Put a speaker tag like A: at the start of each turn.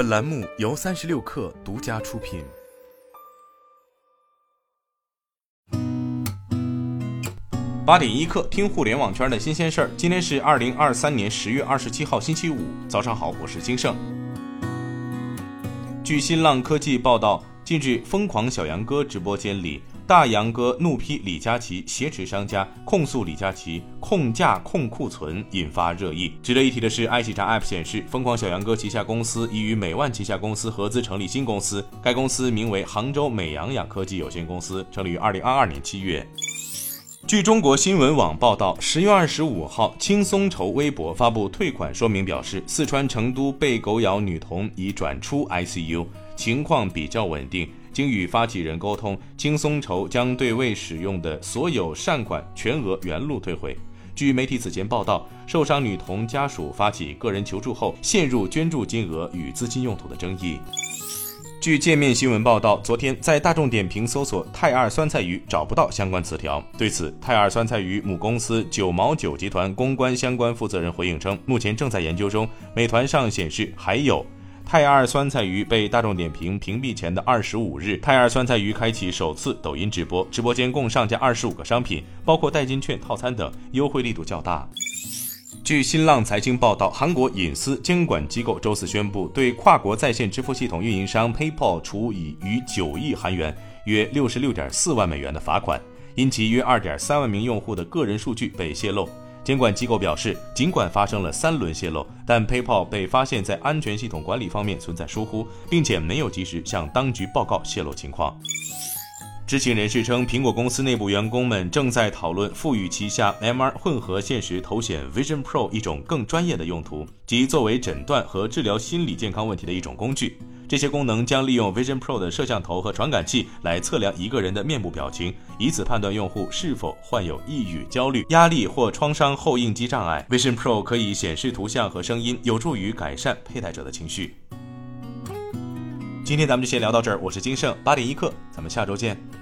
A: 本栏目由三十六氪独家出品。
B: 八点一刻，听互联网圈的新鲜事儿。今天是二零二三年十月二十七号，星期五，早上好，我是金盛。据新浪科技报道，近日，疯狂小杨哥直播间里。大杨哥怒批李佳琦挟持商家，控诉李佳琦控价控库存，引发热议。值得一提的是，爱奇查 App 显示，疯狂小杨哥旗下公司已与美万旗下公司合资成立新公司，该公司名为杭州美羊养科技有限公司，成立于二零二二年七月。据中国新闻网报道，十月二十五号，轻松筹微博发布退款说明，表示四川成都被狗咬女童已转出 ICU，情况比较稳定。经与发起人沟通，轻松筹将对未使用的所有善款全额原路退回。据媒体此前报道，受伤女童家属发起个人求助后，陷入捐助金额与资金用途的争议。据界面新闻报道，昨天在大众点评搜索“泰二酸菜鱼”找不到相关词条。对此，泰二酸菜鱼母公司九毛九集团公关相关负责人回应称，目前正在研究中。美团上显示还有。泰二酸菜鱼被大众点评屏蔽前的二十五日，泰二酸菜鱼开启首次抖音直播，直播间共上架二十五个商品，包括代金券套餐等，优惠力度较大。据新浪财经报道，韩国隐私监管机构周四宣布，对跨国在线支付系统运营商 PayPal 处以逾九亿韩元（约六十六点四万美元）的罚款，因其约二点三万名用户的个人数据被泄露。监管机构表示，尽管发生了三轮泄露，但 PayPal 被发现在安全系统管理方面存在疏忽，并且没有及时向当局报告泄露情况。知情人士称，苹果公司内部员工们正在讨论赋予旗下 MR 混合现实头显 Vision Pro 一种更专业的用途，即作为诊断和治疗心理健康问题的一种工具。这些功能将利用 Vision Pro 的摄像头和传感器来测量一个人的面部表情，以此判断用户是否患有抑郁、焦虑、压力或创伤后应激障碍。Vision Pro 可以显示图像和声音，有助于改善佩戴者的情绪。今天咱们就先聊到这儿，我是金盛八点一刻，咱们下周见。